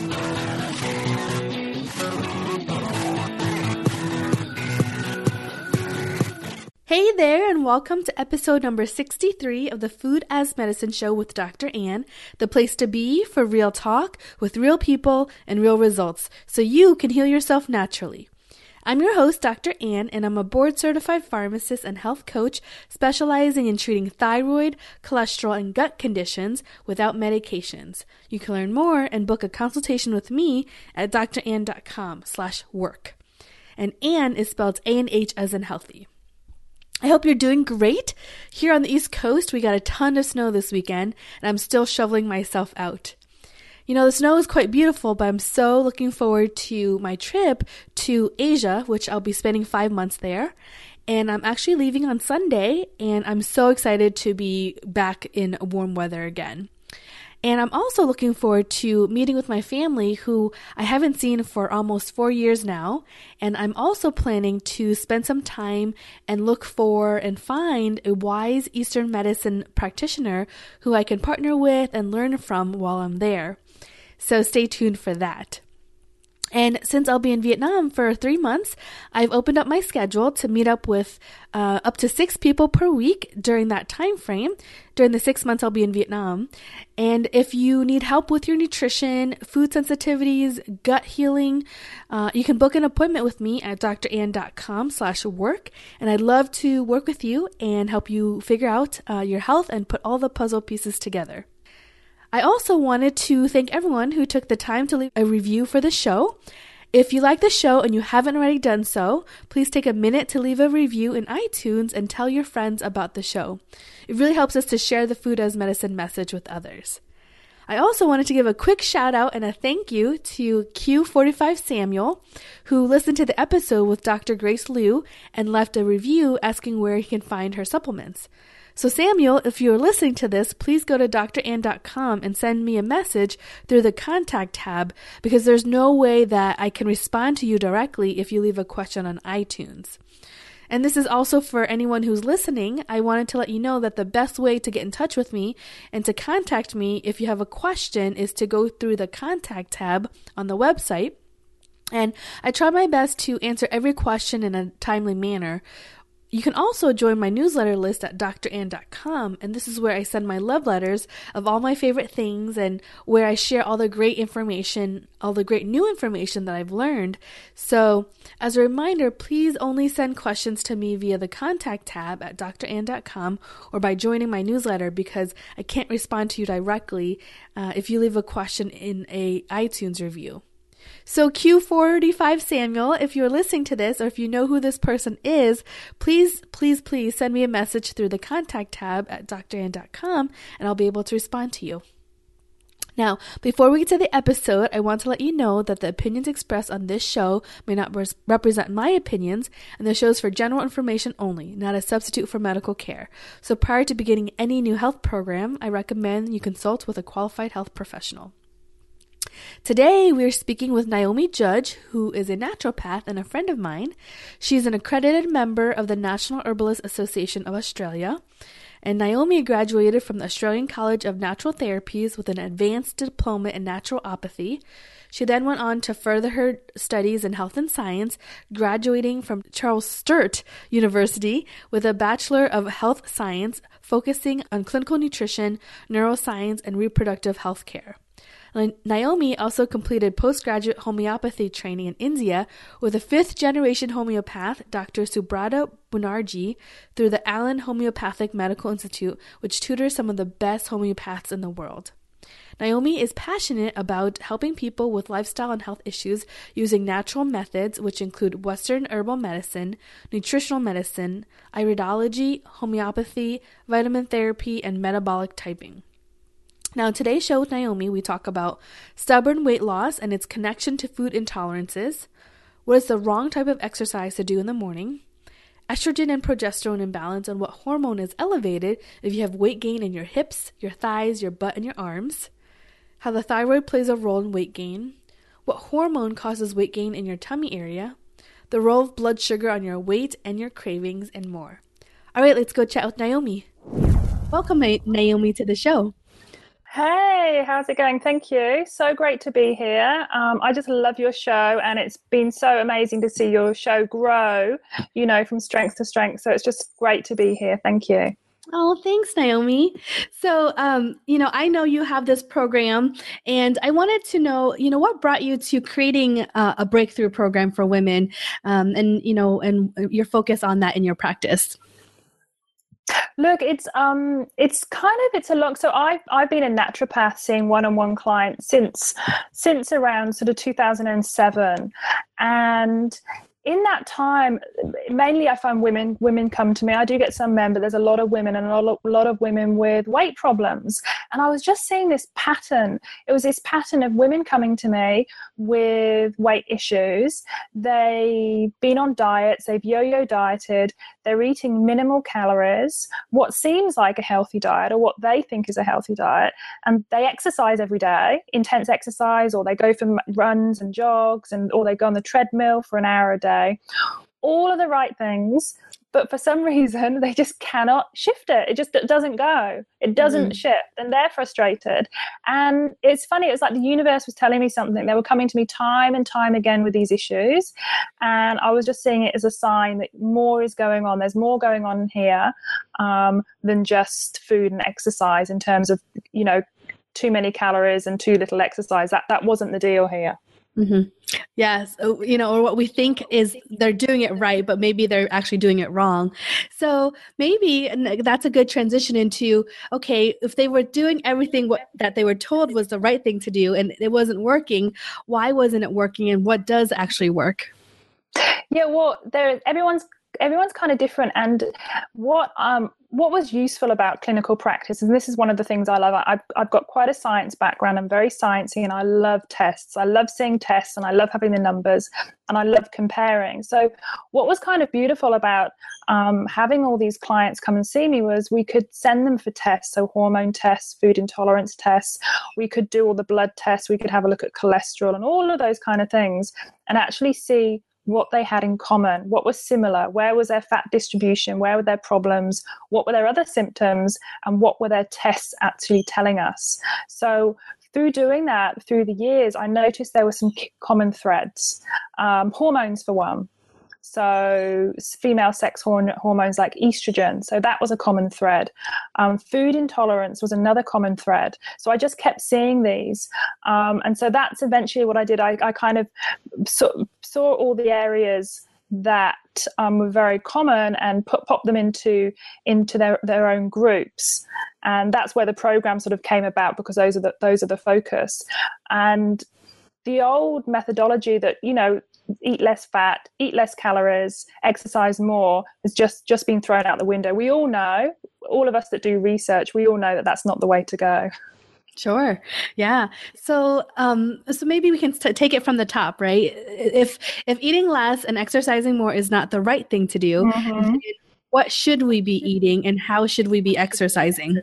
Hey there, and welcome to episode number 63 of the Food as Medicine Show with Dr. Anh, the place to be for real talk with real people and real results so you can heal yourself naturally. I'm your host, Dr. Anh, and I'm a board certified pharmacist and health coach specializing in treating thyroid, cholesterol, and gut conditions without medications. You can learn more and book a consultation with me at drann.com slash work. And Anh is spelled A-N-H as in healthy. I hope you're doing great. Here on the East Coast, we got a ton of snow this weekend, and I'm still shoveling myself out. You know, the snow is quite beautiful, but I'm so looking forward to my trip to Asia, which I'll be spending five months there. And I'm actually leaving on Sunday, and I'm so excited to be back in warm weather again. And I'm also looking forward to meeting with my family who I haven't seen for almost four years now. And I'm also planning to spend some time and look for and find a wise Eastern medicine practitioner who I can partner with and learn from while I'm there. So stay tuned for that. And since I'll be in Vietnam for three months, I've opened up my schedule to meet up with uh, up to six people per week during that time frame. During the six months I'll be in Vietnam, and if you need help with your nutrition, food sensitivities, gut healing, uh, you can book an appointment with me at drann.com/work, and I'd love to work with you and help you figure out uh, your health and put all the puzzle pieces together. I also wanted to thank everyone who took the time to leave a review for the show. If you like the show and you haven't already done so, please take a minute to leave a review in iTunes and tell your friends about the show. It really helps us to share the food as medicine message with others. I also wanted to give a quick shout out and a thank you to Q45 Samuel, who listened to the episode with Dr. Grace Liu and left a review asking where he can find her supplements. So, Samuel, if you're listening to this, please go to drann.com and send me a message through the contact tab because there's no way that I can respond to you directly if you leave a question on iTunes. And this is also for anyone who's listening. I wanted to let you know that the best way to get in touch with me and to contact me if you have a question is to go through the contact tab on the website. And I try my best to answer every question in a timely manner. You can also join my newsletter list at drann.com, and this is where I send my love letters of all my favorite things and where I share all the great information, all the great new information that I've learned. So, as a reminder, please only send questions to me via the contact tab at drann.com or by joining my newsletter because I can't respond to you directly uh, if you leave a question in a iTunes review. So, Q45 Samuel, if you're listening to this or if you know who this person is, please, please, please send me a message through the contact tab at drann.com and I'll be able to respond to you. Now, before we get to the episode, I want to let you know that the opinions expressed on this show may not res- represent my opinions, and the show is for general information only, not a substitute for medical care. So, prior to beginning any new health program, I recommend you consult with a qualified health professional. Today, we're speaking with Naomi Judge, who is a naturopath and a friend of mine. She's an accredited member of the National Herbalist Association of Australia. And Naomi graduated from the Australian College of Natural Therapies with an advanced diploma in naturopathy. She then went on to further her studies in health and science, graduating from Charles Sturt University with a Bachelor of Health Science, focusing on clinical nutrition, neuroscience, and reproductive health care. Naomi also completed postgraduate homeopathy training in India with a fifth generation homeopath, Dr. Subrata Banerjee, through the Allen Homeopathic Medical Institute, which tutors some of the best homeopaths in the world. Naomi is passionate about helping people with lifestyle and health issues using natural methods, which include Western herbal medicine, nutritional medicine, iridology, homeopathy, vitamin therapy, and metabolic typing. Now, today's show with Naomi, we talk about stubborn weight loss and its connection to food intolerances, what is the wrong type of exercise to do in the morning, estrogen and progesterone imbalance, and what hormone is elevated if you have weight gain in your hips, your thighs, your butt, and your arms, how the thyroid plays a role in weight gain, what hormone causes weight gain in your tummy area, the role of blood sugar on your weight and your cravings, and more. All right, let's go chat with Naomi. Welcome, Naomi, to the show. Hey, how's it going? Thank you. So great to be here. Um, I just love your show, and it's been so amazing to see your show grow, you know, from strength to strength. So it's just great to be here. Thank you. Oh, thanks, Naomi. So, um, you know, I know you have this program, and I wanted to know, you know, what brought you to creating uh, a breakthrough program for women, um, and you know, and your focus on that in your practice. Look, it's um, it's kind of it's a long. So I've I've been a naturopath seeing one-on-one clients since since around sort of 2007, and in that time mainly i find women women come to me. I do get some men but there's a lot of women and a lot, of women with weight problems. And i was just seeing this pattern. It was this pattern of women coming to me with weight issues. They've been on diets. They've yo-yo dieted. They're eating minimal calories what seems like a healthy diet or what they think is a healthy diet. And they exercise every day intense exercise or they go for runs and jogs and or they go on the treadmill for an hour a day day, all of the right things, but for some reason they just cannot shift it. It just it doesn't go. It doesn't mm. shift, and they're frustrated. And it's funny. it's like the universe was telling me something. They were coming to me time and time again with these issues, and I was just seeing it as a sign that more is going on. There's more going on here um, than just food and exercise in terms of you know too many calories and too little exercise. That that wasn't the deal here. Mm-hmm. Yes, oh, you know, or what we think is they're doing it right, but maybe they're actually doing it wrong. So maybe that's a good transition into okay, if they were doing everything what, that they were told was the right thing to do and it wasn't working, why wasn't it working, and what does actually work? Yeah, well, there everyone's everyone's kind of different and what um what was useful about clinical practice and this is one of the things i love I've, I've got quite a science background i'm very sciencey and i love tests. I love seeing tests and i love having the numbers and i love comparing. So what was kind of beautiful about um, having all these clients come and see me was we could send them for tests so hormone tests food intolerance tests. We could do all the blood tests we could have a look at cholesterol and all of those kind of things and actually see what they had in common, what was similar, where was their fat distribution, where were their problems, what were their other symptoms, and what were their tests actually telling us. So through doing that through the years, I noticed there were some common threads. Um, hormones, for one. So, female sex hormones like estrogen. So, that was a common thread. Um, food intolerance was another common thread. So, I just kept seeing these. Um, and so, that's eventually what I did. I, I kind of saw, saw all the areas that um, were very common and put pop them into into their, their own groups and that's where the program sort of came about because those are the those are the focus and the old methodology that you know eat less fat, eat less calories, exercise more has just just been thrown out the window. We all know, all of us that do research, we all know that that's not the way to go. Sure. Yeah. So, um, so maybe we can t- take it from the top, right? If if eating less and exercising more is not the right thing to do, mm-hmm what should we be eating and how should we be exercising?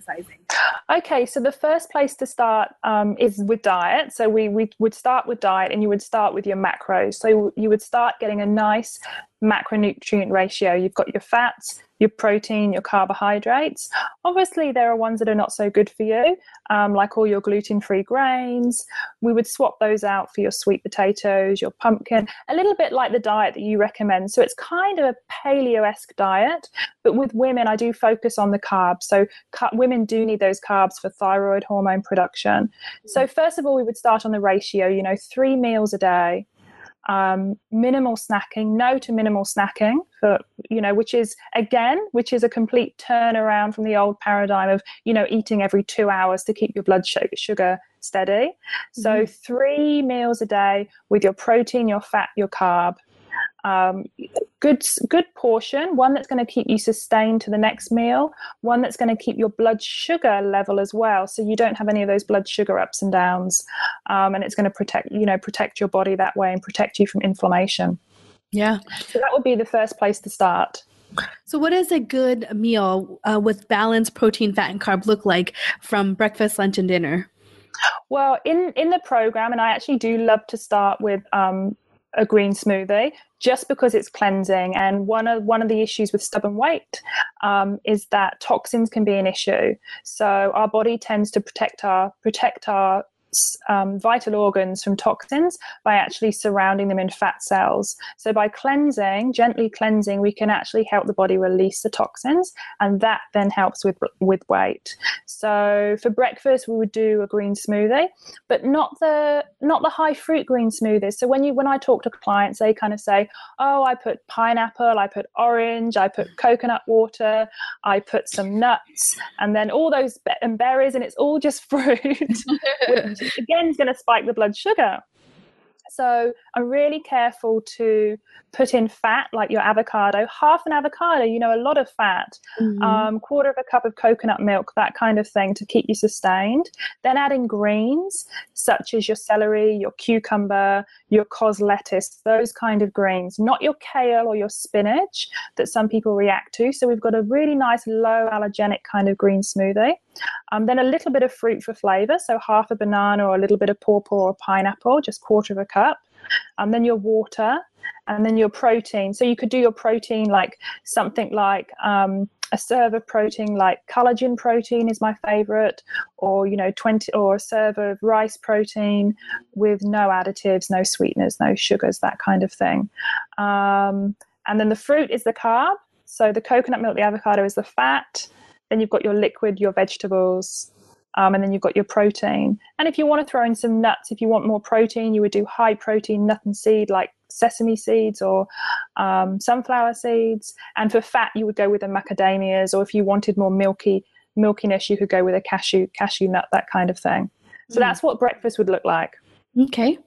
Okay, so the first place to start um, is with diet. So we, we would start with diet and you would start with your macros. So you would start getting a nice macronutrient ratio. You've got your fats, your protein, your carbohydrates. Obviously, there are ones that are not so good for you, um, like all your gluten free grains. We would swap those out for your sweet potatoes, your pumpkin, a little bit like the diet that you recommend. So it's kind of a paleo esque diet, but with women, I do focus on the carbs. So women do need those carbs for thyroid hormone production. So, first of all, we would start on the ratio, you know, three meals a day um, minimal snacking, no to minimal snacking for you know, which is again, which is a complete turnaround from the old paradigm of you know eating every two hours to keep your blood sugar steady. Mm-hmm. So three meals a day with your protein, your fat, your carb um, good good portion, one that's going to keep you sustained to the next meal, one that's going to keep your blood sugar level as well, so you don't have any of those blood sugar ups and downs, um, and it's going to protect you know protect your body that way and protect you from inflammation. Yeah, so that would be the first place to start. So, what does a good meal uh, with balanced protein, fat, and carb look like from breakfast, lunch, and dinner? Well, in in the program, and I actually do love to start with um, a green smoothie. Just because it's cleansing. And one of one of the issues with stubborn weight um, is that toxins can be an issue. So our body tends to protect our protect our um, vital organs from toxins by actually surrounding them in fat cells. So, by cleansing, gently cleansing, we can actually help the body release the toxins, and that then helps with with weight. So, for breakfast, we would do a green smoothie, but not the not the high fruit green smoothies. So, when you when I talk to clients, they kind of say, "Oh, I put pineapple, I put orange, I put coconut water, I put some nuts, and then all those be- and berries, and it's all just fruit." Again is going to spike the blood sugar. So I'm really careful to put in fat, like your avocado, half an avocado, you know, a lot of fat, mm-hmm. um, quarter of a cup of coconut milk, that kind of thing to keep you sustained. Then adding greens, such as your celery, your cucumber, your cos lettuce, those kind of greens, not your kale or your spinach that some people react to. So we've got a really nice low allergenic kind of green smoothie. Um, then a little bit of fruit for flavor, so half a banana or a little bit of pawpaw or pineapple, just quarter of a cup. And then your water, and then your protein. So you could do your protein like something like um, a serve of protein, like collagen protein is my favorite, or you know, twenty or a serve of rice protein with no additives, no sweeteners, no sugars, that kind of thing. Um, and then the fruit is the carb. So the coconut milk, the avocado is the fat. Then you've got your liquid, your vegetables, um, and then you've got your protein. And if you want to throw in some nuts, if you want more protein, you would do high protein nut and seed like sesame seeds or um, sunflower seeds. And for fat, you would go with the macadamias, or if you wanted more milky milkiness, you could go with a cashew cashew nut, that kind of thing. So mm. that's what breakfast would look like. Okay.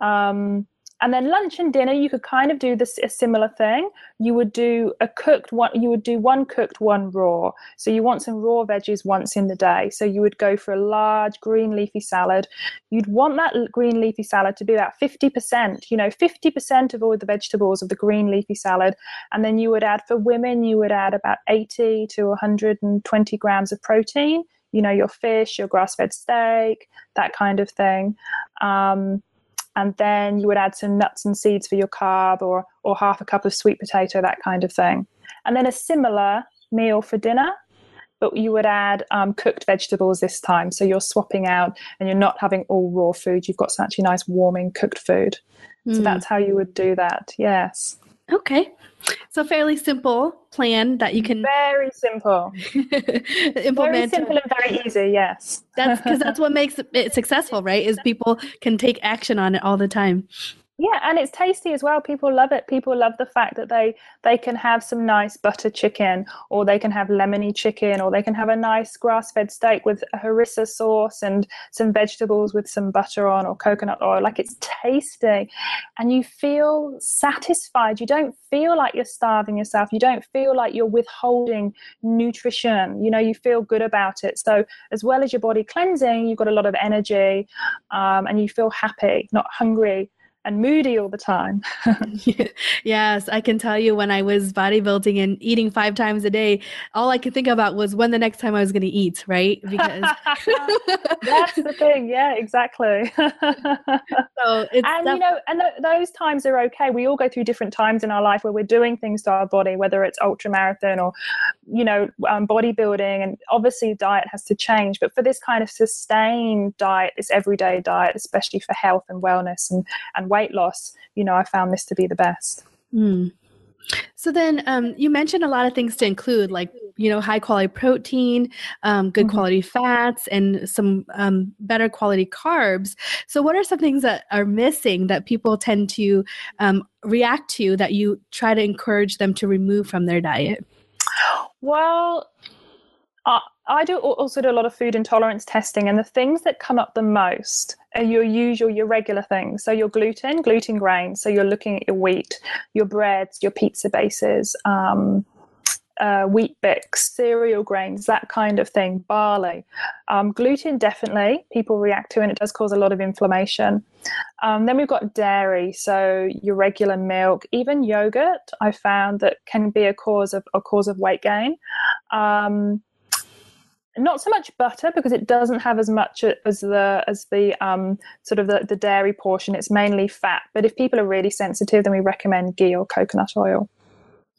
Um, and then lunch and dinner, you could kind of do this a similar thing. You would do a cooked one. You would do one cooked, one raw. So you want some raw veggies once in the day. So you would go for a large green leafy salad. You'd want that green leafy salad to be about fifty percent. You know, fifty percent of all the vegetables of the green leafy salad, and then you would add for women, you would add about eighty to one hundred and twenty grams of protein. You know, your fish, your grass-fed steak, that kind of thing. Um, and then you would add some nuts and seeds for your carb or or half a cup of sweet potato that kind of thing. And then a similar meal for dinner but you would add um, cooked vegetables this time. So you're swapping out and you're not having all raw food. You've got such a nice warming cooked food. Mm. so hmm. that's how you would do that. Yes okay so fairly simple plan that you can very simple implement. Very simple and very easy. Yes, that's because that's what makes it successful, right? Is people can take action on it all the time yeah and it's tasty as well. People love it. People love the fact that they they can have some nice butter chicken or they can have lemony chicken or they can have a nice grass-fed steak with a harissa sauce and some vegetables with some butter on or coconut oil. Like it's tasty. And you feel satisfied. You don't feel like you're starving yourself. You don't feel like you're withholding nutrition. You know you feel good about it. So as well as your body cleansing you've got a lot of energy um, and you feel happy not hungry and moody all the time. yes, I can tell you when I was bodybuilding and eating five times a day, all I could think about was when the next time I was going to eat, right? Because that's the thing. Yeah, exactly. so it's and you know, and th- those times are okay. We all go through different times in our life where we're doing things to our body, whether it's ultra marathon or you know um, bodybuilding, and obviously diet has to change. But for this kind of sustained diet, this everyday diet, especially for health and wellness and and weight loss, you know, I found this to be the best. Mm. So then um, you mentioned a lot of things to include, like you know, high quality protein, um, good mm-hmm. quality fats, and some um, better quality carbs. So, what are some things that are missing that people tend to um, react to that you try to encourage them to remove from their diet? Well, uh, I do also do a lot of food intolerance testing, and the things that come up the most are your usual, your regular things. So your gluten, gluten grains. So you're looking at your wheat, your breads, your pizza bases, um, uh, Weet-Bix, cereal grains, that kind of thing, barley. Um, gluten, definitely, people react to, and it does cause a lot of inflammation. Um, then we've got dairy, so your regular milk, even yogurt. I found that can be a cause of a cause of weight gain. Um, not so much butter because it doesn't have as much as the as the um, sort of the, the dairy portion. It's mainly fat. But if people are really sensitive, then we recommend ghee or coconut oil.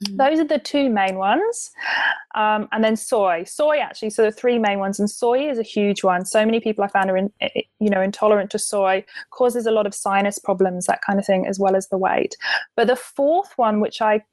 Mm. Those are the two main ones. Um, and then soy. Soy, actually, so the three main ones. And soy is a huge one. So many people I found are in, you know, intolerant to soy, causes a lot of sinus problems, that kind of thing, as well as the weight. But the fourth one, which I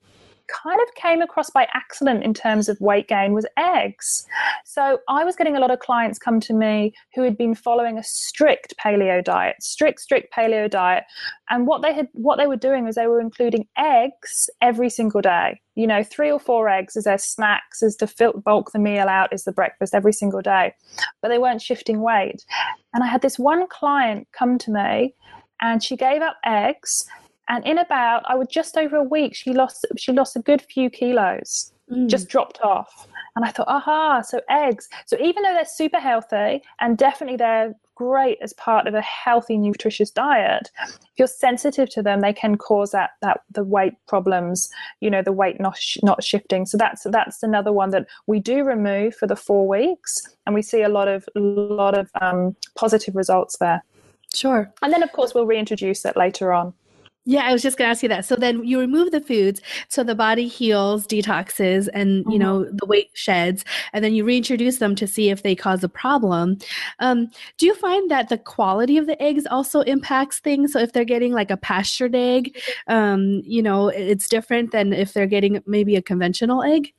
kind of came across by accident in terms of weight gain was eggs. So I was getting a lot of clients come to me who had been following a strict paleo diet, strict, strict paleo diet. And what they had what they were doing was they were including eggs every single day. You know, three or four eggs as their snacks, as to bulk the meal out, as the breakfast every single day. But they weren't shifting weight. And I had this one client come to me and she gave up eggs and in about I would just over a week she lost she lost a good few kilos mm. just dropped off and I thought aha so eggs so even though they're super healthy and definitely they're great as part of a healthy nutritious diet if you're sensitive to them they can cause that that the weight problems you know the weight not sh- not shifting so that's that's another one that we do remove for the 4 weeks and we see a lot of a lot of um, positive results there Sure. And then, of course, we'll reintroduce it later on. Yeah, I was just going to ask you that. So then you remove the foods, so the body heals, detoxes, and mm-hmm. you know the weight sheds, and then you reintroduce them to see if they cause a problem. Um, do you find that the quality of the eggs also impacts things? So if they're getting like a pastured egg, um, you know, it's different than if they're getting maybe a conventional egg.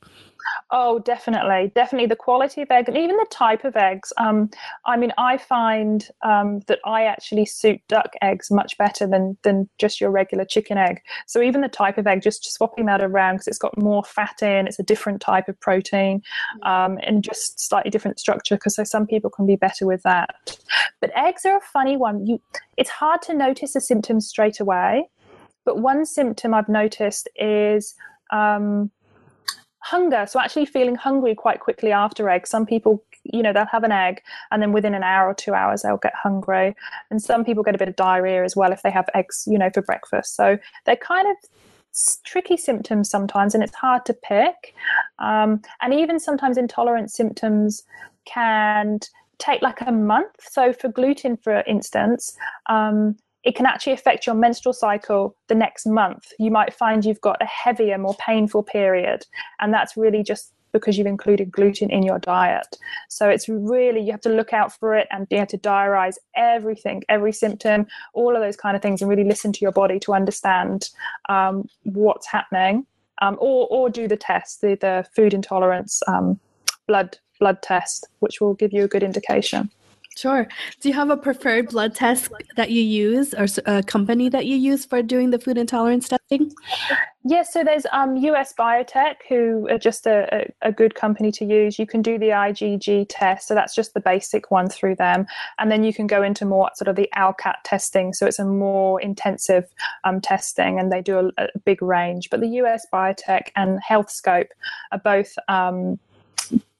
Oh, definitely, definitely the quality of egg and even the type of eggs. Um, I mean, I find um, that I actually suit duck eggs much better than than just your regular chicken egg. So even the type of egg, just swapping that around because it's got more fat in, it's a different type of protein, um, and just slightly different structure. Because so some people can be better with that. But eggs are a funny one. You, it's hard to notice the symptoms straight away. But one symptom I've noticed is um, hunger. So actually feeling hungry quite quickly after egg. Some people you know they'll have an egg and then within an hour or two hours they'll get hungry. And some people get a bit of diarrhea as well if they have eggs you know for breakfast. So they're kind of tricky symptoms sometimes and it's hard to pick. Um, and even sometimes intolerant symptoms can take like a month. So for gluten for instance um, it can actually affect your menstrual cycle the next month. You might find you've got a heavier, more painful period, and that's really just because you've included gluten in your diet. So it's really, you have to look out for it and you have to diarize everything, every symptom, all of those kind of things, and really listen to your body to understand um, what's happening. Um, or, or do the test, the, the food intolerance um, blood blood test, which will give you a good indication. Sure. Do you have a preferred blood test that you use or a company that you use for doing the food intolerance testing? Yes, so there's um, US BioTek, who are just a, a, a, good company to use. You can do the IgG test, so that's just the basic one through them. And then you can go into more sort of the ALCAT testing, so it's a more intensive um, testing, and they do a, a, big range. But the US BioTek and HealthScope are both. Um,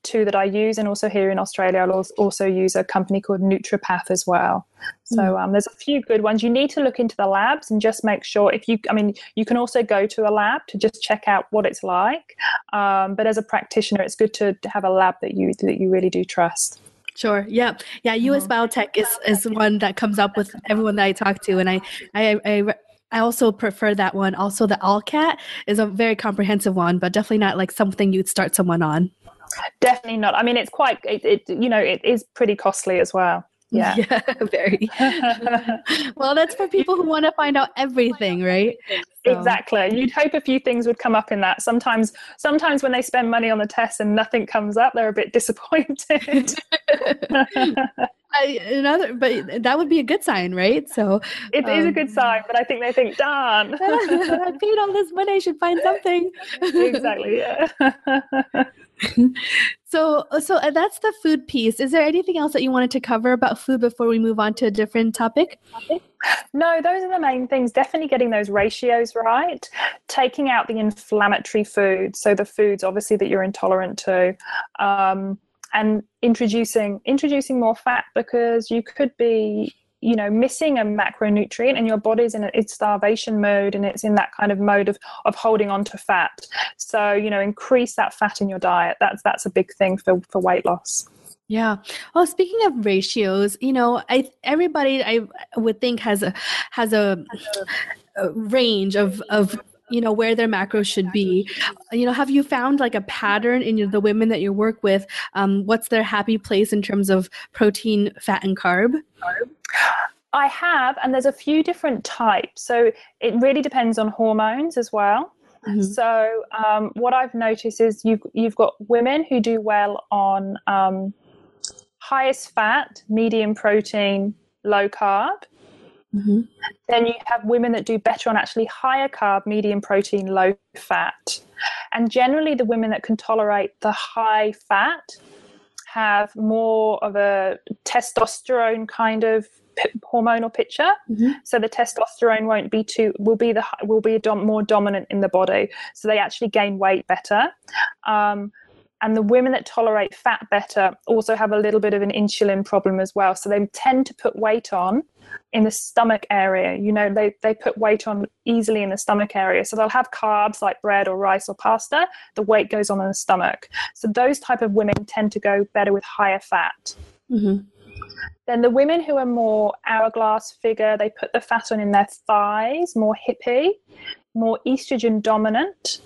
two that I use, and also here in Australia, I'll also use a company called NutriPath as well. So hmm. um, there's a few good ones. You need to look into the labs and just make sure if you, I mean, you can also go to a lab to just check out what it's like. Um, but as a practitioner, it's good to have a lab that you that you really do trust. Sure. Yeah. Yeah. US mm-hmm. BioTek is is one that comes up with everyone that I talk to, and I I. I I also prefer that one. Also, the ALCAT is a very comprehensive one, but definitely not like something you'd start someone on. Definitely not. I mean, it's quite, it, it you know, it is pretty costly as well. Yeah. Yeah, very. well, that's for people who want to find out everything, right? So. Exactly. You'd hope a few things would come up in that. Sometimes sometimes when they spend money on the test and nothing comes up, they're a bit disappointed. I, another, but that would be a good sign, right? So it um, is a good um, sign, but I think they think, darn, I paid all this money, I should find something. exactly. Yeah. so, so uh, that's the food piece. Is there anything else that you wanted to cover about food before we move on to a different topic? No, those are the main things. Definitely getting those ratios right, taking out the inflammatory foods, so the foods obviously that you're intolerant to. Um, and introducing introducing more fat because you could be you know missing a macronutrient and your body's in its starvation mode and it's in that kind of mode of of holding on to fat. So you know increase that fat in your diet. That's that's a big thing for for weight loss. Yeah. Well, speaking of ratios, you know, I everybody I would think has a has a, a range of of you know where their macros should be you know have you found like a pattern in the women that you work with um, what's their happy place in terms of protein fat and carb i have and there's a few different types so it really depends on hormones as well Mm-hmm. So um, what I've noticed is you've you've got women who do well on um, highest fat, medium protein, low carb. Mm-hmm. Then you have women that do better on actually higher carb, medium protein, low fat. And generally, the women that can tolerate the high fat have more of a testosterone kind of p- hormonal picture. Mm-hmm. So the testosterone won't be too will be the will be dom- more dominant in the body. So they actually gain weight better. Um, and the women that tolerate fat better also have a little bit of an insulin problem as well. So they tend to put weight on in the stomach area. You know, they, they put weight on easily in the stomach area. So they'll have carbs like bread or rice or pasta. The weight goes on in the stomach. So those type of women tend to go better with higher fat. Mm-hmm. Then the women who are more hourglass figure, they put the fat on in their thighs, more hippie, more estrogen dominant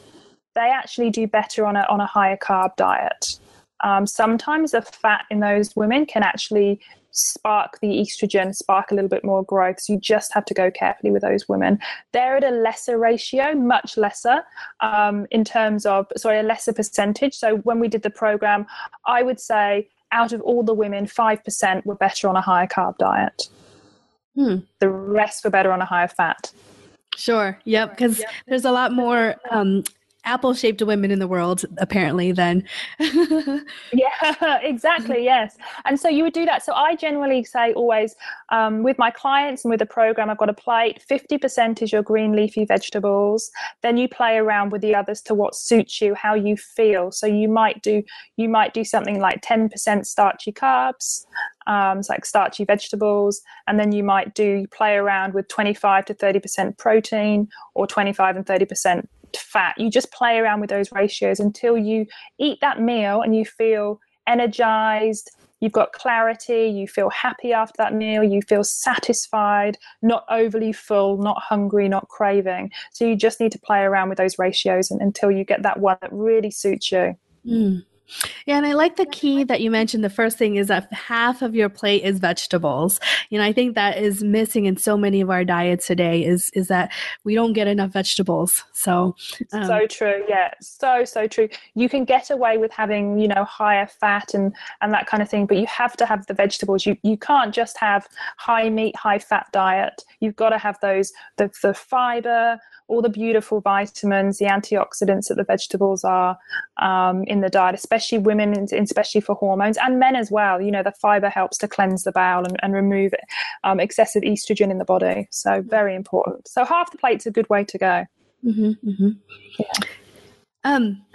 they actually do better on a, on a higher carb diet. Um, sometimes the fat in those women can actually spark the estrogen, spark a little bit more growth. So you just have to go carefully with those women. They're at a lesser ratio, much lesser um, in terms of, sorry, a lesser percentage. So when we did the program, I would say out of all the women, 5% were better on a higher carb diet. Hmm. The rest were better on a higher fat. Sure. Yep. Because yep. there's a lot more um, apple shaped women in the world, apparently, then. yeah, exactly. Yes. And so you would do that. So I generally say always um, with my clients and with the program, I've got a plate 50% is your green leafy vegetables. Then you play around with the others to what suits you, how you feel. So you might do, you might do something like 10% starchy carbs, um, like starchy vegetables, and then you might do play around with 25 to 30% protein or 25 and 30% fat. You just play around with those ratios until you eat that meal and you feel energized, you've got clarity, you feel happy after that meal, you feel satisfied, not overly full, not hungry, not craving. So you just need to play around with those ratios and, until you get that one that really suits you. Mm. Yeah, and I like the key that you mentioned. The first thing is that half of your plate is vegetables. You know, I think that is missing in so many of our diets today. Is is that we don't get enough vegetables. So um, so true. Yeah, so so true. You can get away with having you know higher fat and and that kind of thing, but you have to have the vegetables. You you can't just have high meat, high fat diet. You've got to have those the the fiber all the beautiful vitamins, the antioxidants that the vegetables are um, in the diet, especially women, especially for hormones, and men as well. You know, the fiber helps to cleanse the bowel and, and remove um, excessive estrogen in the body. So, very important. So, half the plate's a good way to go. Mm-hmm, mm-hmm. Yeah. Um,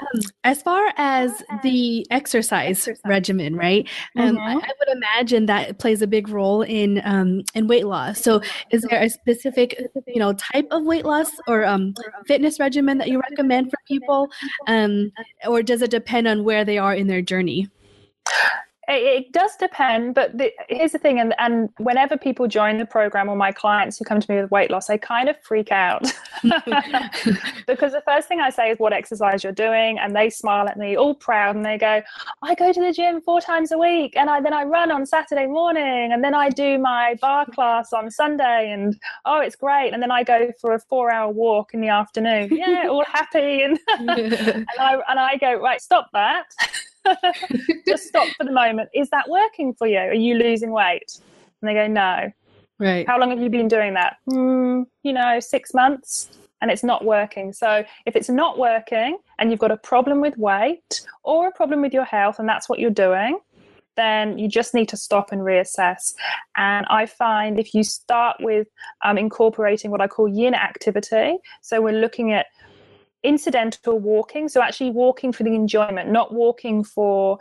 as far as the exercise, exercise. regimen, right? Um, mm-hmm. I, I, would imagine that plays a big role in um, in weight loss. So, is there a specific, you know, type of weight loss or um, fitness regimen that you recommend for people, um, or does it depend on where they are in their journey? It, does depend, but the, here's the thing, and, and whenever people join the program or my clients who come to me with weight loss, they kind of freak out because the first thing I say is what exercise you're doing, and they smile at me all proud and they go, "I go to the gym four times a week, and I then I run on Saturday morning, and then I do my barre class on Sunday, and oh, it's great, and then I go for a four-hour walk in the afternoon. Yeah, all happy, and and I and I go right, stop that." just stop for the moment. Is that working for you? Are you losing weight? And they go, no. Right. How long have you been doing that? Mm, you know, six months and it's not working. So if it's not working and you've got a problem with weight or a problem with your health and that's what you're doing, then you just need to stop and reassess. And I find if you start with um, incorporating what I call yin activity, so we're looking at incidental walking so actually walking for the enjoyment not walking for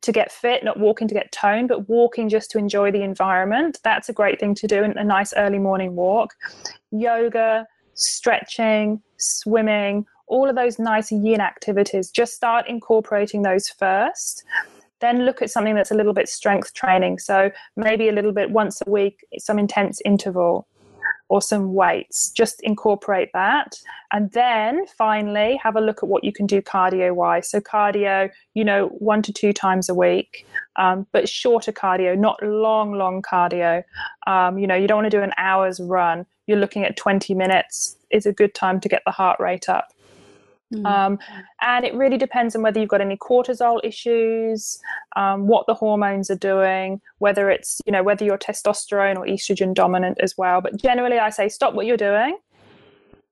to get fit not walking to get toned but walking just to enjoy the environment. That's a great thing to do in a nice early morning walk. Yoga stretching swimming all of those nice yin activities. Just start incorporating those first. Then look at something that's a little bit strength training. So maybe a little bit once a week, some intense interval or some weights. Just incorporate that. And then finally, have a look at what you can do cardio wise. So, cardio, you know, one to two times a week, um, but shorter cardio, not long, long cardio. Um, you know, you don't want to do an hour's run. You're looking at 20 minutes is a good time to get the heart rate up. Mm. Um, and it really depends on whether you've got any cortisol issues, um, what the hormones are doing, whether it's, you know, whether you're testosterone or estrogen dominant as well. But generally, I say stop what you're doing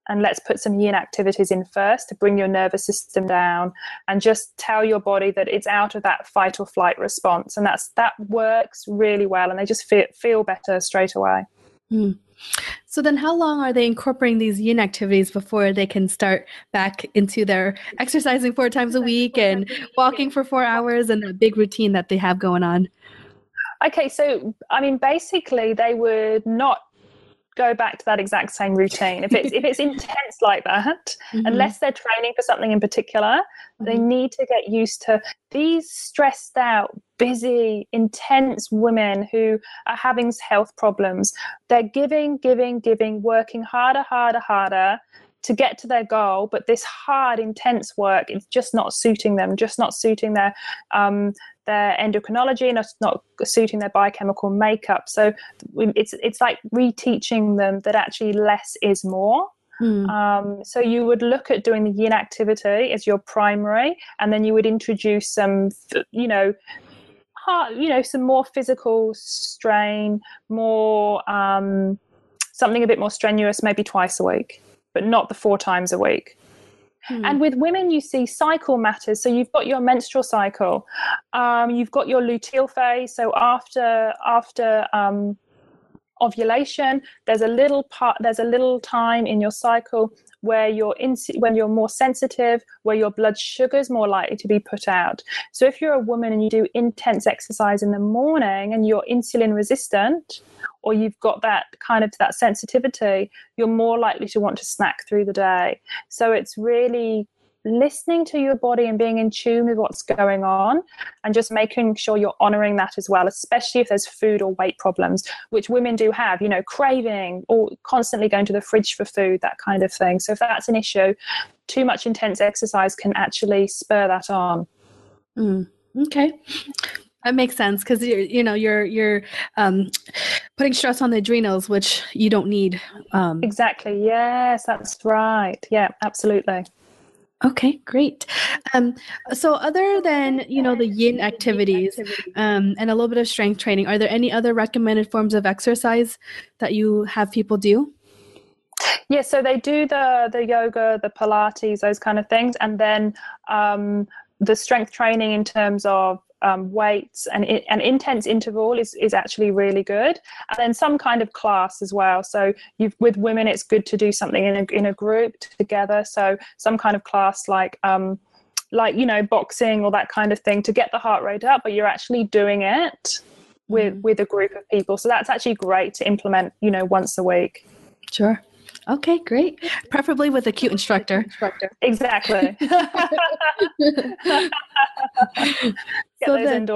and let's put some yin activities in first to bring your nervous system down and just tell your body that it's out of that fight or flight response. And that's that works really well and they just feel, feel better straight away. Mm. So then how long are they incorporating these yin activities before they can start back into their exercising four times a week and walking for four hours and a big routine that they have going on? Okay, so I mean basically they would not go back to that exact same routine. If it's if it's intense like that, mm-hmm. unless they're training for something in particular, mm-hmm. they need to get used to these stressed out, busy, intense women who are having health problems. They're giving, giving, giving, working harder, harder, harder to get to their goal but this hard intense work is just not suiting them just not suiting their um, their endocrinology and it's not suiting their biochemical makeup so it's it's like reteaching them that actually less is more Hmm. Um, so you would look at doing the yin activity as your primary, and then you would introduce some, you know, hard, you know, some more physical strain, more um, something a bit more strenuous, maybe twice a week but not the four times a week. Hmm. And with women, you see cycle matters. So you've got your menstrual cycle, um, you've got your luteal phase. So after after um, ovulation, there's a little part, there's a little time in your cycle where you're in, when you're more sensitive, where your blood sugar is more likely to be put out. So if you're a woman and you do intense exercise in the morning and you're insulin resistant, or you've got that kind of that sensitivity, you're more likely to want to snack through the day. So it's really listening to your body and being in tune with what's going on and just making sure you're honoring that as well especially if there's food or weight problems which women do have you know craving or constantly going to the fridge for food that kind of thing. So if that's an issue too much intense exercise can actually spur that on. Mm, okay. That makes sense because you're, you know, you're you're um, putting stress on the adrenals, which you don't need. Um, exactly. Yes, that's right. Yeah, absolutely. Okay, great. Um, so, other than you know the yin activities um, and a little bit of strength training, are there any other recommended forms of exercise that you have people do? Yeah, so they do the the yoga, the Pilates, those kind of things, and then um, the strength training in terms of um, weights and an intense interval is, is actually really good and then some kind of class as well so you've with women it's good to do something in a, in a group together so some kind of class like um, like you know boxing or that kind of thing to get the heart rate up but you're actually doing it with mm. with a group of people so that's actually great to implement you know once a week sure Okay, great. Preferably with a cute instructor. instructor. Exactly. so then,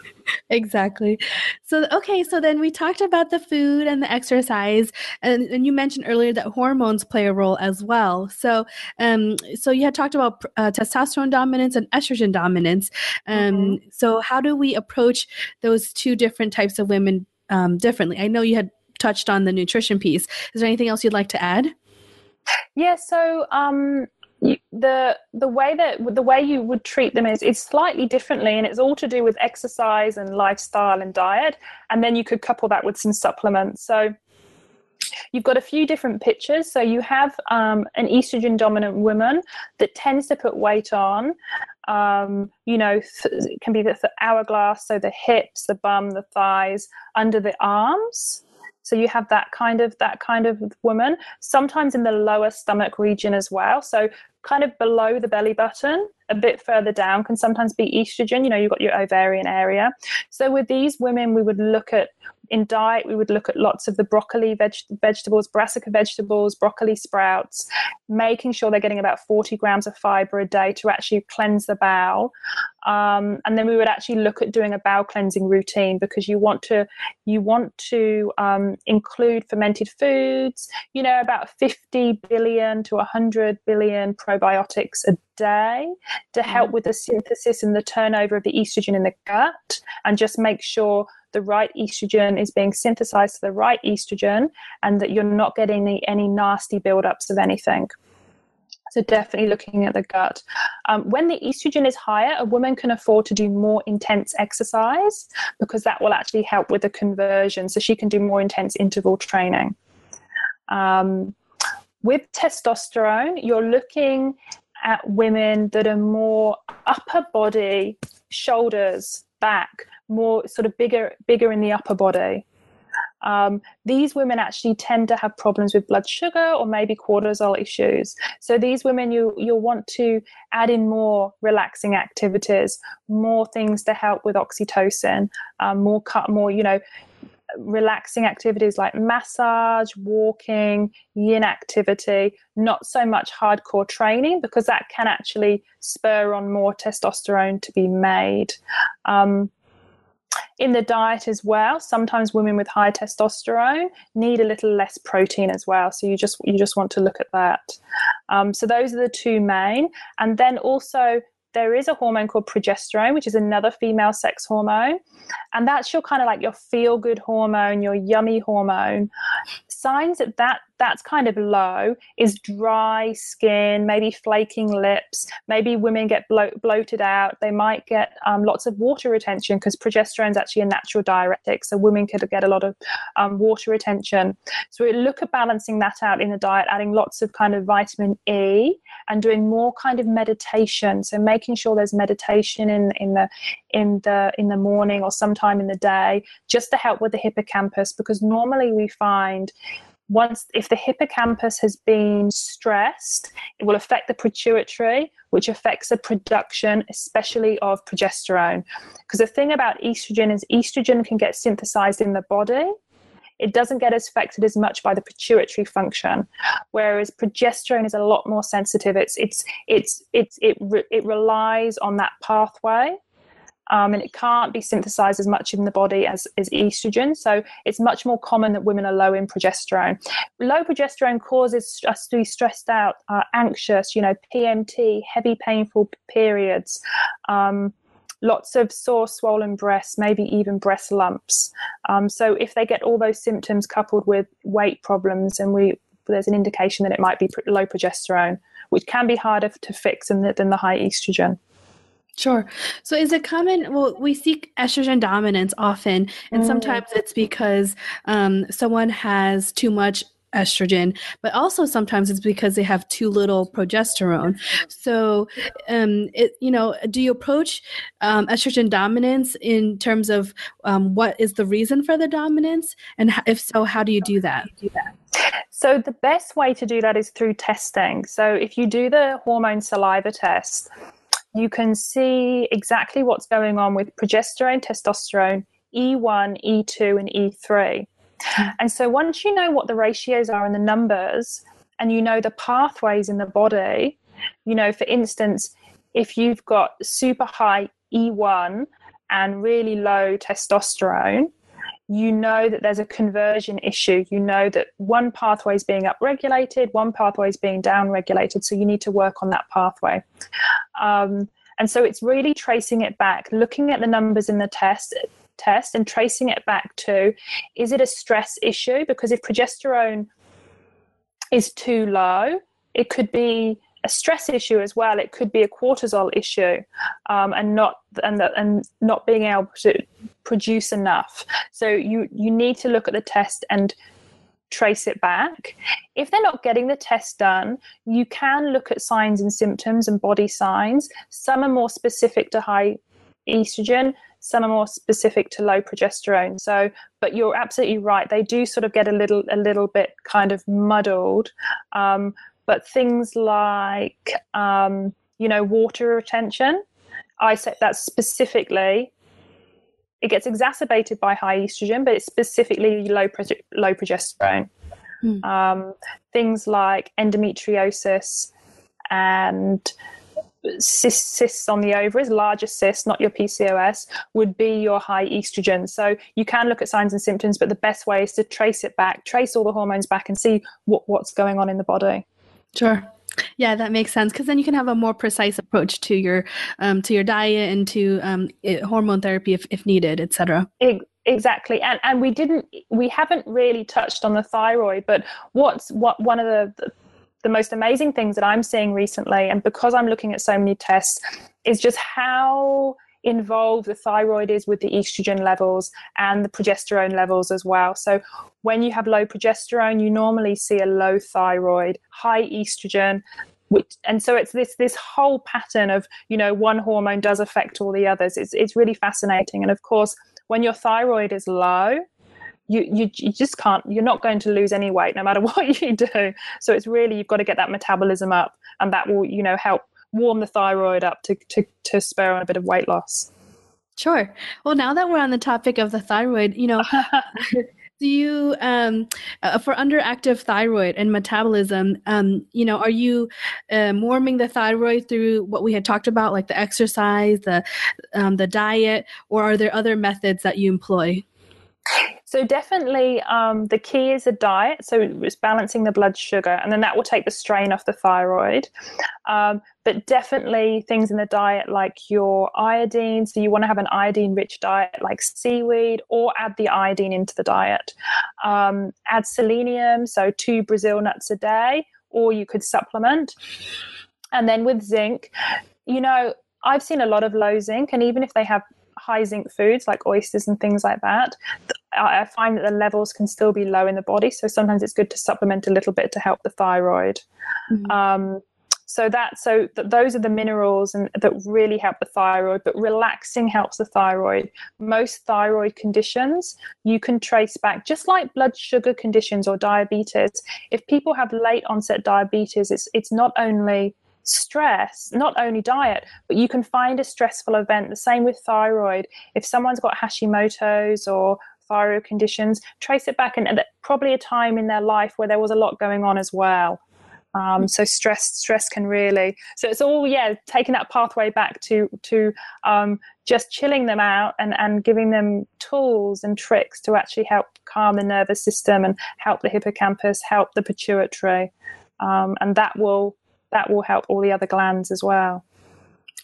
exactly. So okay, so then we talked about the food and the exercise, and, and you mentioned earlier that hormones play a role as well. So, um, so you had talked about uh, testosterone dominance and estrogen dominance. Um, mm-hmm. so how do we approach those two different types of women um, differently? I know you had touched on the nutrition piece. Is there anything else you'd like to add? Yeah, so um, the the way that the way you would treat them is is slightly differently, and it's all to do with exercise and lifestyle and diet, and then you could couple that with some supplements. So you've got a few different pictures. So you have um, an estrogen dominant woman that tends to put weight on. Um, you know, it can be the, the hourglass, so the hips, the bum, the thighs, under the arms. So you have that kind of that kind of woman. Sometimes in the lower stomach region as well. So kind of below the belly button a bit further down can sometimes be estrogen. You know, you've got your ovarian area. So with these women, we would look at in diet, we would look at lots of the broccoli veg- vegetables, brassica vegetables, broccoli sprouts, making sure they're getting about 40 grams of fiber a day to actually cleanse the bowel. Um, and then we would actually look at doing a bowel cleansing routine because you want to you want to um, include fermented foods. You know, about 50 billion to 100 billion probiotics a day to help mm. with the synthesis and the turnover of the estrogen in the gut, and just make sure the right estrogen is being synthesized to the right estrogen and that you're not getting any, any nasty buildups of anything. So, definitely looking at the gut. Um, when the estrogen is higher, a woman can afford to do more intense exercise because that will actually help with the conversion. So, she can do more intense interval training. Um, with testosterone, you're looking at women that are more upper body, shoulders, back, more sort of bigger bigger in the upper body. Um, these women actually tend to have problems with blood sugar or maybe cortisol issues. So these women, you you'll want to add in more relaxing activities, more things to help with oxytocin, um, more cut, more you know, relaxing activities like massage, walking, yin activity, not so much hardcore training because that can actually spur on more testosterone to be made. Um, in the diet as well sometimes women with high testosterone need a little less protein as well so you just you just want to look at that um, so those are the two main and then also there is a hormone called progesterone, which is another female sex hormone. And that's your kind of like your feel good hormone, your yummy hormone. Signs that, that that's kind of low is dry skin, maybe flaking lips. Maybe women get blo- bloated out. They might get um, lots of water retention because progesterone is actually a natural diuretic. So women could get a lot of um, water retention. So we look at balancing that out in the diet, adding lots of kind of vitamin E and doing more kind of meditation. So making sure there's meditation in, in the in the in the morning or sometime in the day just to help with the hippocampus because normally we find once if the hippocampus has been stressed it will affect the pituitary which affects the production especially of progesterone. Because the thing about estrogen is estrogen can get synthesized in the body. It doesn't get affected as much by the pituitary function whereas progesterone is a lot more sensitive. It's it's it's, it's it, it relies on that pathway um, and it can't be synthesized as much in the body as, as estrogen. So it's much more common that women are low in progesterone. Low progesterone causes us to be stressed out, uh, anxious, you know, PMT, heavy, painful periods. Um, lots of sore, swollen breasts, maybe even breast lumps. Um, so if they get all those symptoms coupled with weight problems, and we there's an indication that it might be low progesterone, which can be harder to fix than the, than the high estrogen. Sure. So is it common? Well, we seek estrogen dominance often, and mm. sometimes it's because um, someone has too much estrogen, but also sometimes it's because they have too little progesterone. So, um, it, you know, do you approach um, estrogen dominance in terms of um, what is the reason for the dominance, and if so, how do you do that? So the best way to do that is through testing. So if you do the hormone saliva test you can see exactly what's going on with progesterone, testosterone, E1, E2, and E3. And so once you know what the ratios are and the numbers, and you know the pathways in the body, you know, for instance, if you've got super high E1 and really low testosterone, you know that there's a conversion issue. You know that one pathway is being upregulated, one pathway is being downregulated. So you need to work on that pathway. Um, and so it's really tracing it back, looking at the numbers in the test test and tracing it back to is it a stress issue? Because if progesterone is too low, it could be a stress issue as well. It could be a cortisol issue, um, and not and the, and not being able to produce enough. So you you need to look at the test and trace it back. If they're not getting the test done, you can look at signs and symptoms and body signs. Some are more specific to high estrogen, some are more specific to low progesterone. So, but you're absolutely right; they do sort of get a little a little bit kind of muddled. Um, but things like um, you know, water retention. I said that specifically. It gets exacerbated by high estrogen, but it's specifically low low progesterone. Mm. Um, things like endometriosis and cysts, cysts on the ovaries, larger cysts, not your PCOS, would be your high estrogen. So you can look at signs and symptoms, but the best way is to trace it back, trace all the hormones back, and see what, what's going on in the body. Sure. Yeah, that makes sense because then you can have a more precise approach to your um, to your diet and to um, it, hormone therapy if, if needed, etc. Exactly, and and we didn't we haven't really touched on the thyroid, but what's what one of the, the the most amazing things that I'm seeing recently, and because I'm looking at so many tests, is just how involved the thyroid is with the estrogen levels and the progesterone levels as well. So, when you have low progesterone, you normally see a low thyroid, high estrogen. Which, and so it's this this whole pattern of you know one hormone does affect all the others. It's it's really fascinating, and of course when your thyroid is low, you, you you just can't you're not going to lose any weight no matter what you do so it's really you've got to get that metabolism up and that will you know help warm the thyroid up to to, to spur on a bit of weight loss sure well now that we're on the topic of the thyroid you know do you um, uh, for underactive thyroid and metabolism um, you know are you um, warming the thyroid through what we had talked about like the exercise the um, the diet or are there other methods that you employ so definitely, um, the key is a diet. So it's balancing the blood sugar, and then that will take the strain off the thyroid. Um, but definitely, things in the diet like your iodine. So you want to have an iodine-rich diet like seaweed, or add the iodine into the diet. Um, add selenium, so two Brazil nuts a day, or you could supplement. And then with zinc, you know, I've seen a lot of low zinc, and even if they have high zinc foods like oysters and things like that, I find that the levels can still be low in the body. So sometimes it's good to supplement a little bit to help the thyroid. Mm-hmm. Um, so that so th- those are the minerals and that really help the thyroid. But relaxing helps the thyroid. Most thyroid conditions you can trace back, just like blood sugar conditions or diabetes. If people have late onset diabetes, it's it's not only stress, not only diet, but you can find a stressful event. The same with thyroid. If someone's got Hashimoto's or thyroid conditions, trace it back and, and probably a time in their life where there was a lot going on as well. Um, so stress stress can really so it's all yeah taking that pathway back to to um, just chilling them out and and giving them tools and tricks to actually help calm the nervous system and help the hippocampus help the pituitary um, and that will that will help all the other glands as well.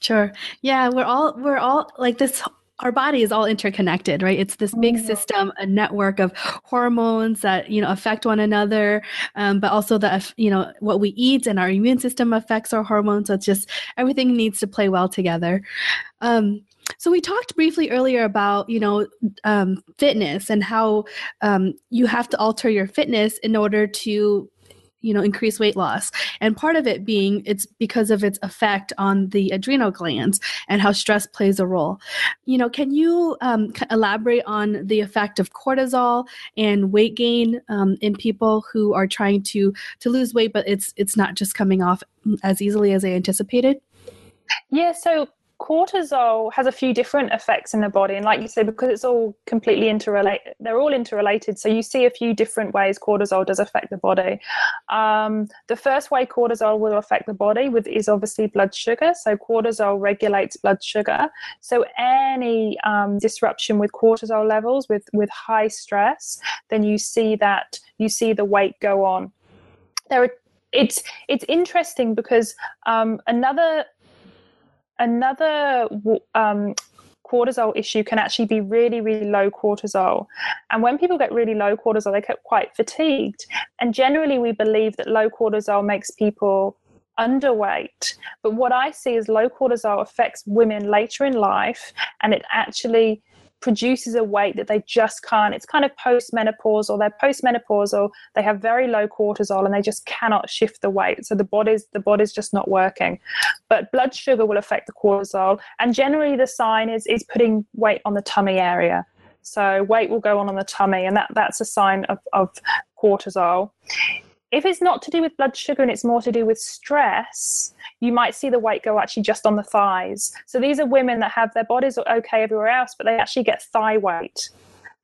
Sure. Yeah, we're all we're all like this our body is all interconnected, right? It's this big mm-hmm. system, a network of hormones that you know affect one another, um, but also that you know what we eat and our immune system affects our hormones. So it's just everything needs to play well together. Um, so we talked briefly earlier about you know um, fitness and how um, you have to alter your fitness in order to you know increase weight loss. And part of it being it's because of its effect on the adrenal glands and how stress plays a role. You know can you um, elaborate on the effect of cortisol and weight gain um, in people who are trying to to lose weight but it's it's not just coming off as easily as they anticipated? Yeah so cortisol has a few different effects in the body and like you said because it's all completely interrelated they're all interrelated so you see a few different ways cortisol does affect the body. Um, the first way cortisol will affect the body with is obviously blood sugar so cortisol regulates blood sugar. So any um, disruption with cortisol levels with with high stress then you see that you see the weight go on. There are it's it's interesting because um, another another um, cortisol issue can actually be really, really low cortisol. And when people get really low cortisol, they get quite fatigued. And generally, we believe that low cortisol makes people underweight. But what I see is low cortisol affects women later in life, and it actually produces a weight that they just can't. It's kind of postmenopausal. They're postmenopausal. They have very low cortisol and they just cannot shift the weight. So the body's the body's just not working. But blood sugar will affect the cortisol, and generally the sign is is putting weight on the tummy area. So weight will go on on the tummy, and that that's a sign of, of cortisol. If it's not to do with blood sugar and it's more to do with stress, you might see the weight go actually just on the thighs. So these are women that have their bodies okay everywhere else, but they actually get thigh weight.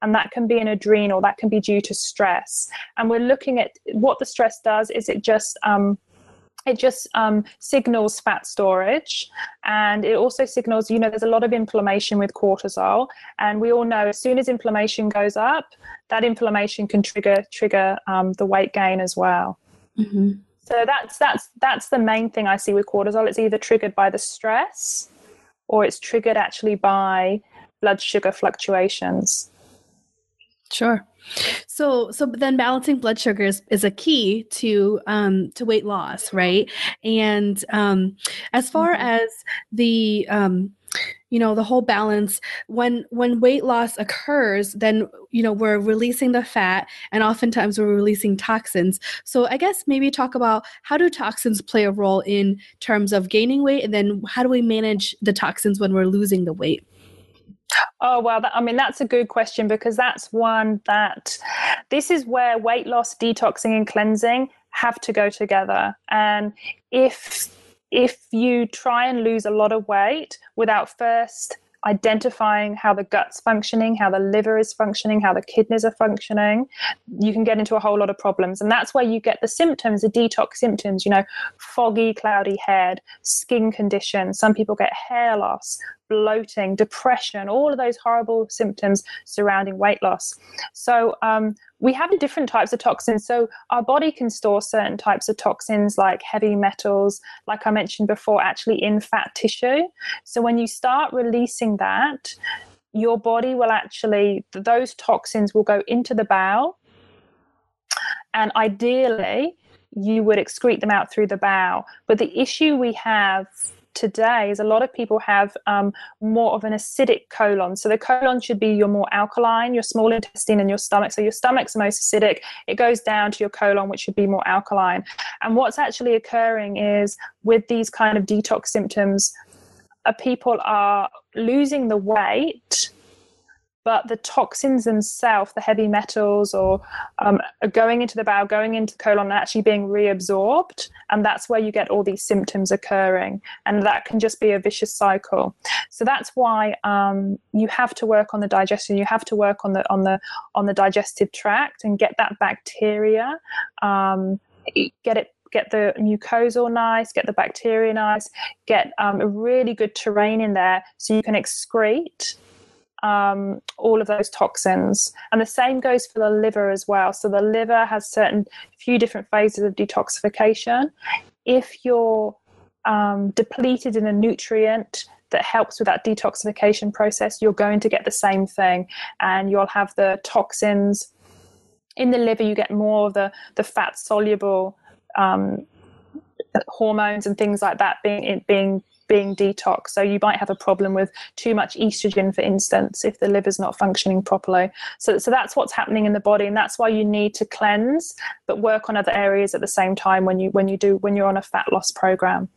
And that can be an adrenal, that can be due to stress. And we're looking at what the stress does is it just um, it just um, signals fat storage and it also signals you know there's a lot of inflammation with cortisol and we all know as soon as inflammation goes up that inflammation can trigger trigger um, the weight gain as well. Mm-hmm. so that's that's that's the main thing i see with cortisol. It's either triggered by the stress or it's triggered actually by blood sugar fluctuations sure so, so then balancing blood sugars is a key to um, to weight loss, right? And um, as far mm-hmm. as the um, you know the whole balance when when weight loss occurs then you know we're releasing the fat and oftentimes we're releasing toxins so i guess maybe talk about how do toxins play a role in terms of gaining weight and then how do we manage the toxins when we're losing the weight Oh, well, that, I mean, that's a good question because that's one that this is where weight loss, detoxing, and cleansing have to go together. And if if you try and lose a lot of weight without first identifying how the gut's functioning, how the liver is functioning, how the kidneys are functioning, you can get into a whole lot of problems. And that's where you get the symptoms, the detox symptoms, you know, foggy, cloudy head, skin conditions. Some people get hair loss, bloating, depression, all of those horrible symptoms surrounding weight loss. So, um, we have different types of toxins. So, our body can store certain types of toxins like heavy metals, like I mentioned before, actually in fat tissue. So, when you start releasing that, your body will actually, those toxins will go into the bowel. And ideally, you would excrete them out through the bowel. But the issue we have today is a lot of people have um, more of an acidic colon. So the colon should be your more alkaline, your small intestine and your stomach. So your stomach's most acidic. It goes down to your colon, which should be more alkaline. And what's actually occurring is with these kind of detox symptoms, uh, people are losing the weight but the toxins themselves, the heavy metals, or um, are going into the bowel, going into the colon, and actually being reabsorbed, and that's where you get all these symptoms occurring, and that can just be a vicious cycle. So that's why um, you have to work on the digestion. You have to work on the on the on the digestive tract and get that bacteria, um, get it get the mucosal nice, get the bacteria nice, get um, a really good terrain in there so you can excrete um, all of those toxins. And the same goes for the liver as well. So the liver has certain few different phases of detoxification. If you're um, depleted in a nutrient that helps with that detoxification process, you're going to get the same thing, and you'll have the toxins in the liver. You get more of the the fat soluble um, hormones and things like that being being being detox. So you might have a problem with too much estrogen, for instance, if the liver's not functioning properly. So, so that's what's happening in the body, and that's why you need to cleanse, but work on other areas at the same time when you when you do when you're on a fat loss program.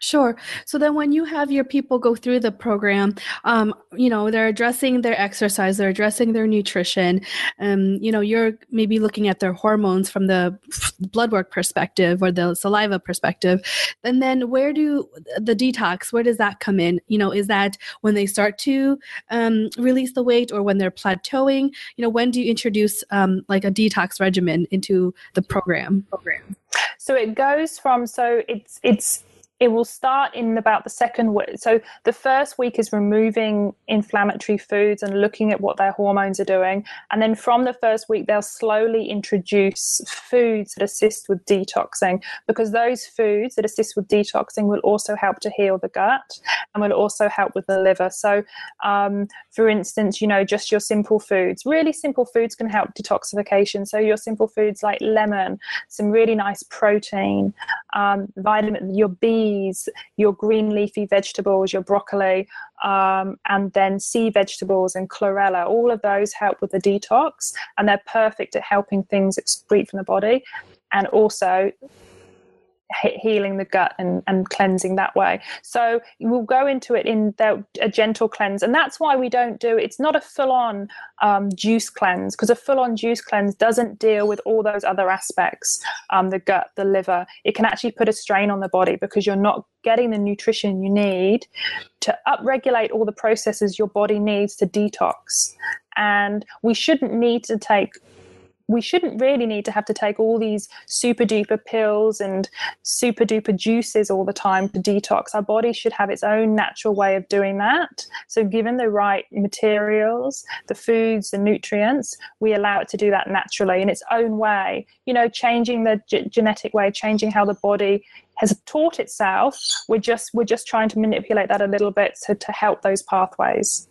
Sure. So then when you have your people go through the program, um, you know, they're addressing their exercise, they're addressing their nutrition. Um, you know, you're maybe looking at their hormones from the blood work perspective or the saliva perspective. And then where do the detox, where does that come in? You know, is that when they start to um, release the weight or when they're plateauing? You know, when do you introduce um, like a detox regimen into the program? Program. So it goes from so it's it's it will start in about the second week. So the first week is removing inflammatory foods and looking at what their hormones are doing. And then from the first week, they'll slowly introduce foods that assist with detoxing because those foods that assist with detoxing will also help to heal the gut and will also help with the liver. So, um, for instance, you know, just your simple foods, really simple foods can help detoxification. So, your simple foods like lemon, some really nice protein, um, vitamin, your B peas, your green leafy vegetables, your broccoli, um, and then sea vegetables and chlorella. All of those help with the detox, and they're perfect at helping things excrete from the body. And also, healing the gut and, and cleansing that way. So we'll go into it in the, a gentle cleanse. And that's why we don't do it's not a full on um, juice cleanse because a full on juice cleanse doesn't deal with all those other aspects um, the gut, the liver. It can actually put a strain on the body because you're not getting the nutrition you need to upregulate all the processes your body needs to detox. And we shouldn't need to take we shouldn't really need to have to take all these super duper pills and super duper juices all the time to detox. Our body should have its own natural way of doing that. So, given the right materials, the foods, the nutrients, we allow it to do that naturally in its own way. You know, changing the g- genetic way, changing how the body has taught itself. We're just we're just trying to manipulate that a little bit to, to help those pathways.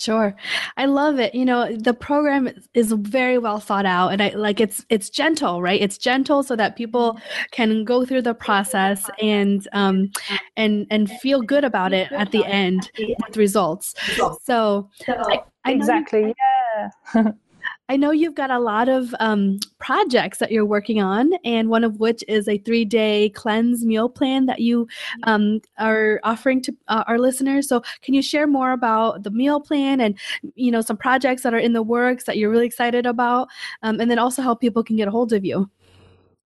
Sure. I love it. You know, the program is very well thought out and I like it's it's gentle, right? It's gentle so that people mm-hmm. can go through the process and um and and feel good about it at the end with results. So I, I exactly. Yeah. I know you've got a lot of um, projects that you're working on, and one of which is a three day cleanse meal plan that you um, are offering to uh, our listeners. So, can you share more about the meal plan and you know some projects that are in the works that you're really excited about, um, and then also how people can get a hold of you?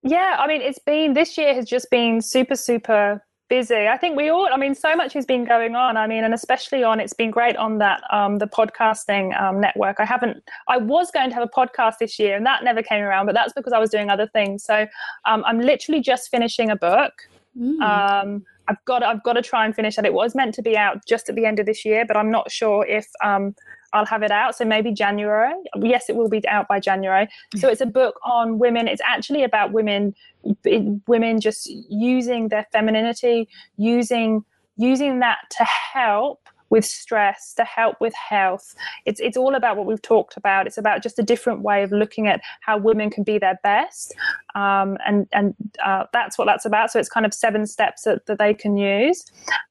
Yeah, I mean, it's been this year has just been super, super busy. I think we all, I mean, so much has been going on. I mean, and especially on, it's been great on that, um, the podcasting um, network. I haven't, I was going to have a podcast this year and that never came around, but that's because I was doing other things. So um, I'm literally just finishing a book. Mm. Um, I've got, I've got to try and finish that. It was meant to be out just at the end of this year, but I'm not sure if um, I'll have it out. So maybe January. Yes, it will be out by January. So it's a book on women. It's actually about women, women just using their femininity, using using that to help with stress, to help with health. It's it's all about what we've talked about. It's about just a different way of looking at how women can be their best, um, and and uh, that's what that's about. So it's kind of seven steps that, that they can use.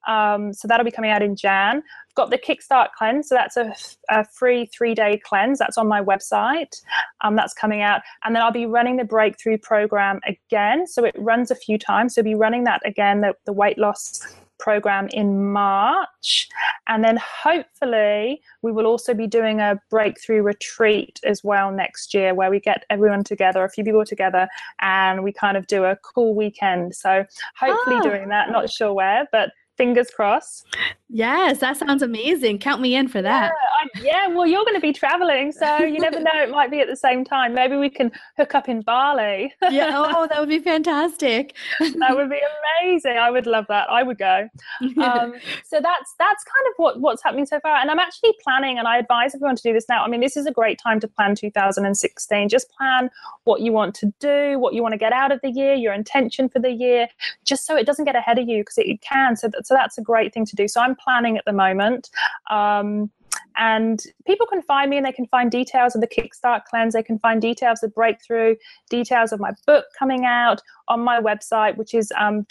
Um, so that'll be coming out in Jan. I've got the Kickstart cleanse, so that's a, a free three day cleanse. That's on my website. Um, that's coming out, and then I'll be running the breakthrough program again. So it runs a few times. So I'll be running that again, the, the weight loss program in March. And then hopefully we will also be doing a breakthrough retreat as well next year where we get everyone together, a few people together, and we kind of do a cool weekend. So hopefully oh. doing that, not sure where, but fingers crossed. Yes, that sounds amazing. Count me in for that. Yeah, I, yeah well, you're going to be traveling, so you never know. It might be at the same time. Maybe we can hook up in Bali. yeah. Oh, that would be fantastic. that would be amazing. I would love that. I would go. Um, so that's that's kind of what what's happening so far. And I'm actually planning, and I advise everyone to do this now. I mean, this is a great time to plan 2016. Just plan what you want to do, what you want to get out of the year, your intention for the year, just so it doesn't get ahead of you because it, it can. So, that, so that's a great thing to do. So I'm planning at the moment. Um, and people can find me and they can find details of the Kickstart cleanse. They can find details of Breakthrough, details of my book coming out on my website, which is um,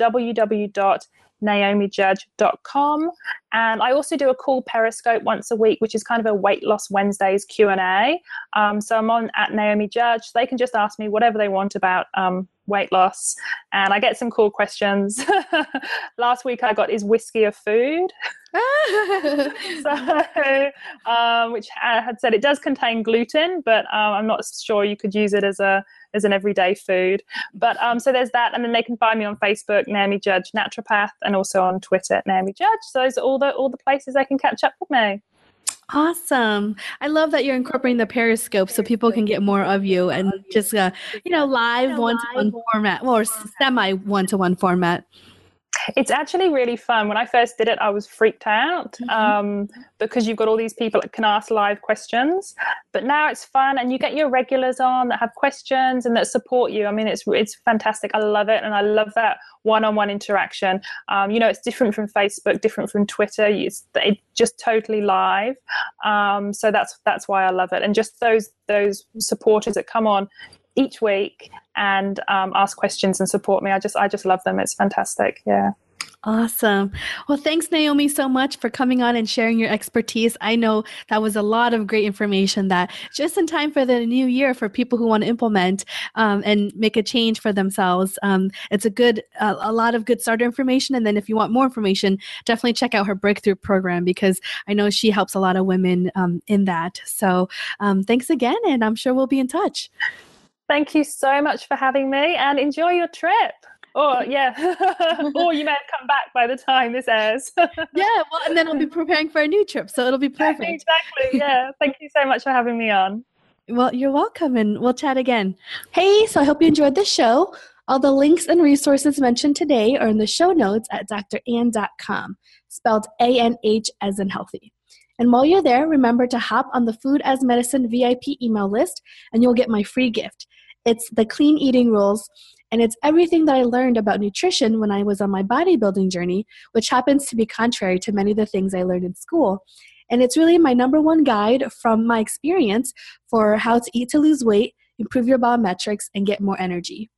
www.naomijudge.com. And I also do a cool Periscope once a week, which is kind of a weight loss Wednesdays Q&A. Um, so I'm on at Naomi Judge. They can just ask me whatever they want about um, weight loss and I get some cool questions. Last week I got is whiskey a food? so, um, which I had said it does contain gluten, but um, I'm not sure you could use it as a as an everyday food. But um, so there's that, and then they can find me on Facebook, Naomi Judge Naturopath, and also on Twitter, Naomi Judge. So those are all the all the places they can catch up with me. Awesome. I love that you're incorporating the Periscope so people can get more of you and just, uh, you know, live one to one format or semi one to one format. It's actually really fun. When I first did it, I was freaked out mm-hmm. um, because you've got all these people that can ask live questions. But now it's fun, and you get your regulars on that have questions and that support you. I mean, it's it's fantastic. I love it, and I love that one-on-one interaction. Um, you know, it's different from Facebook, different from Twitter. It's, it's just totally live. Um, so that's that's why I love it, and just those those supporters that come on each week and um, ask questions and support me. I just I just love them. It's fantastic. Yeah. Awesome. Well, thanks, Naomi, so much for coming on and sharing your expertise. I know that was a lot of great information that just in time for the new year for people who want to implement um, and make a change for themselves. Um, it's a good, uh, a lot of good starter information. And then if you want more information, definitely check out her breakthrough program because I know she helps a lot of women um, in that. So um, thanks again, and I'm sure we'll be in touch. Thank you so much for having me and enjoy your trip. Or yeah, or you may have come back by the time this airs. yeah, well, and then I'll be preparing for a new trip, so it'll be perfect. Exactly. Yeah. Thank you so much for having me on. Well, you're welcome, and we'll chat again. Hey, so I hope you enjoyed the show. All the links and resources mentioned today are in the show notes at dranh.com, spelled A N H as in healthy. And while you're there, remember to hop on the Food as Medicine VIP email list, and you'll get my free gift. It's the clean eating rules and it's everything that I learned about nutrition when I was on my bodybuilding journey, which happens to be contrary to many of the things I learned in school. And it's really my number one guide from my experience for how to eat to lose weight, improve your biometrics, and get more energy.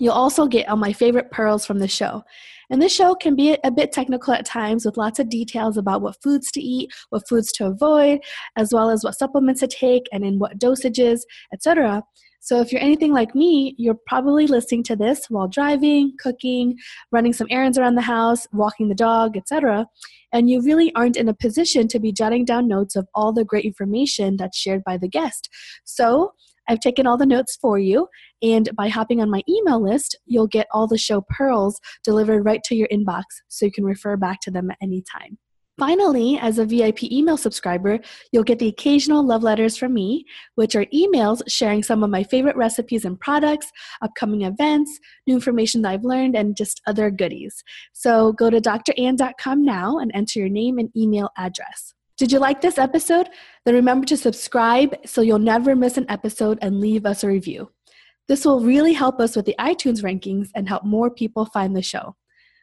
You'll also get all my favorite pearls from the show. And this show can be a bit technical at times with lots of details about what foods to eat, what foods to avoid, as well as what supplements to take and in what dosages, etc. So if you're anything like me, you're probably listening to this while driving, cooking, running some errands around the house, walking the dog, etc. And you really aren't in a position to be jotting down notes of all the great information that's shared by the guest. So I've taken all the notes for you, and by hopping on my email list, you'll get all the show pearls delivered right to your inbox so you can refer back to them at any time. Finally, as a VIP email subscriber, you'll get the occasional love letters from me, which are emails sharing some of my favorite recipes and products, upcoming events, new information that I've learned, and just other goodies. So go to dranh.com now and enter your name and email address. Did you like this episode? Then remember to subscribe so you'll never miss an episode and leave us a review. This will really help us with the iTunes rankings and help more people find the show.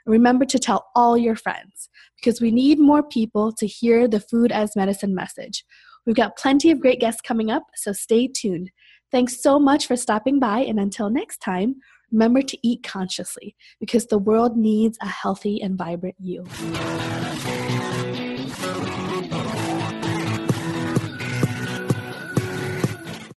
Remember to tell all your friends because we need more people to hear the food as medicine message. We've got plenty of great guests coming up, so stay tuned. Thanks so much for stopping by, and until next time, remember to eat consciously because the world needs a healthy and vibrant you.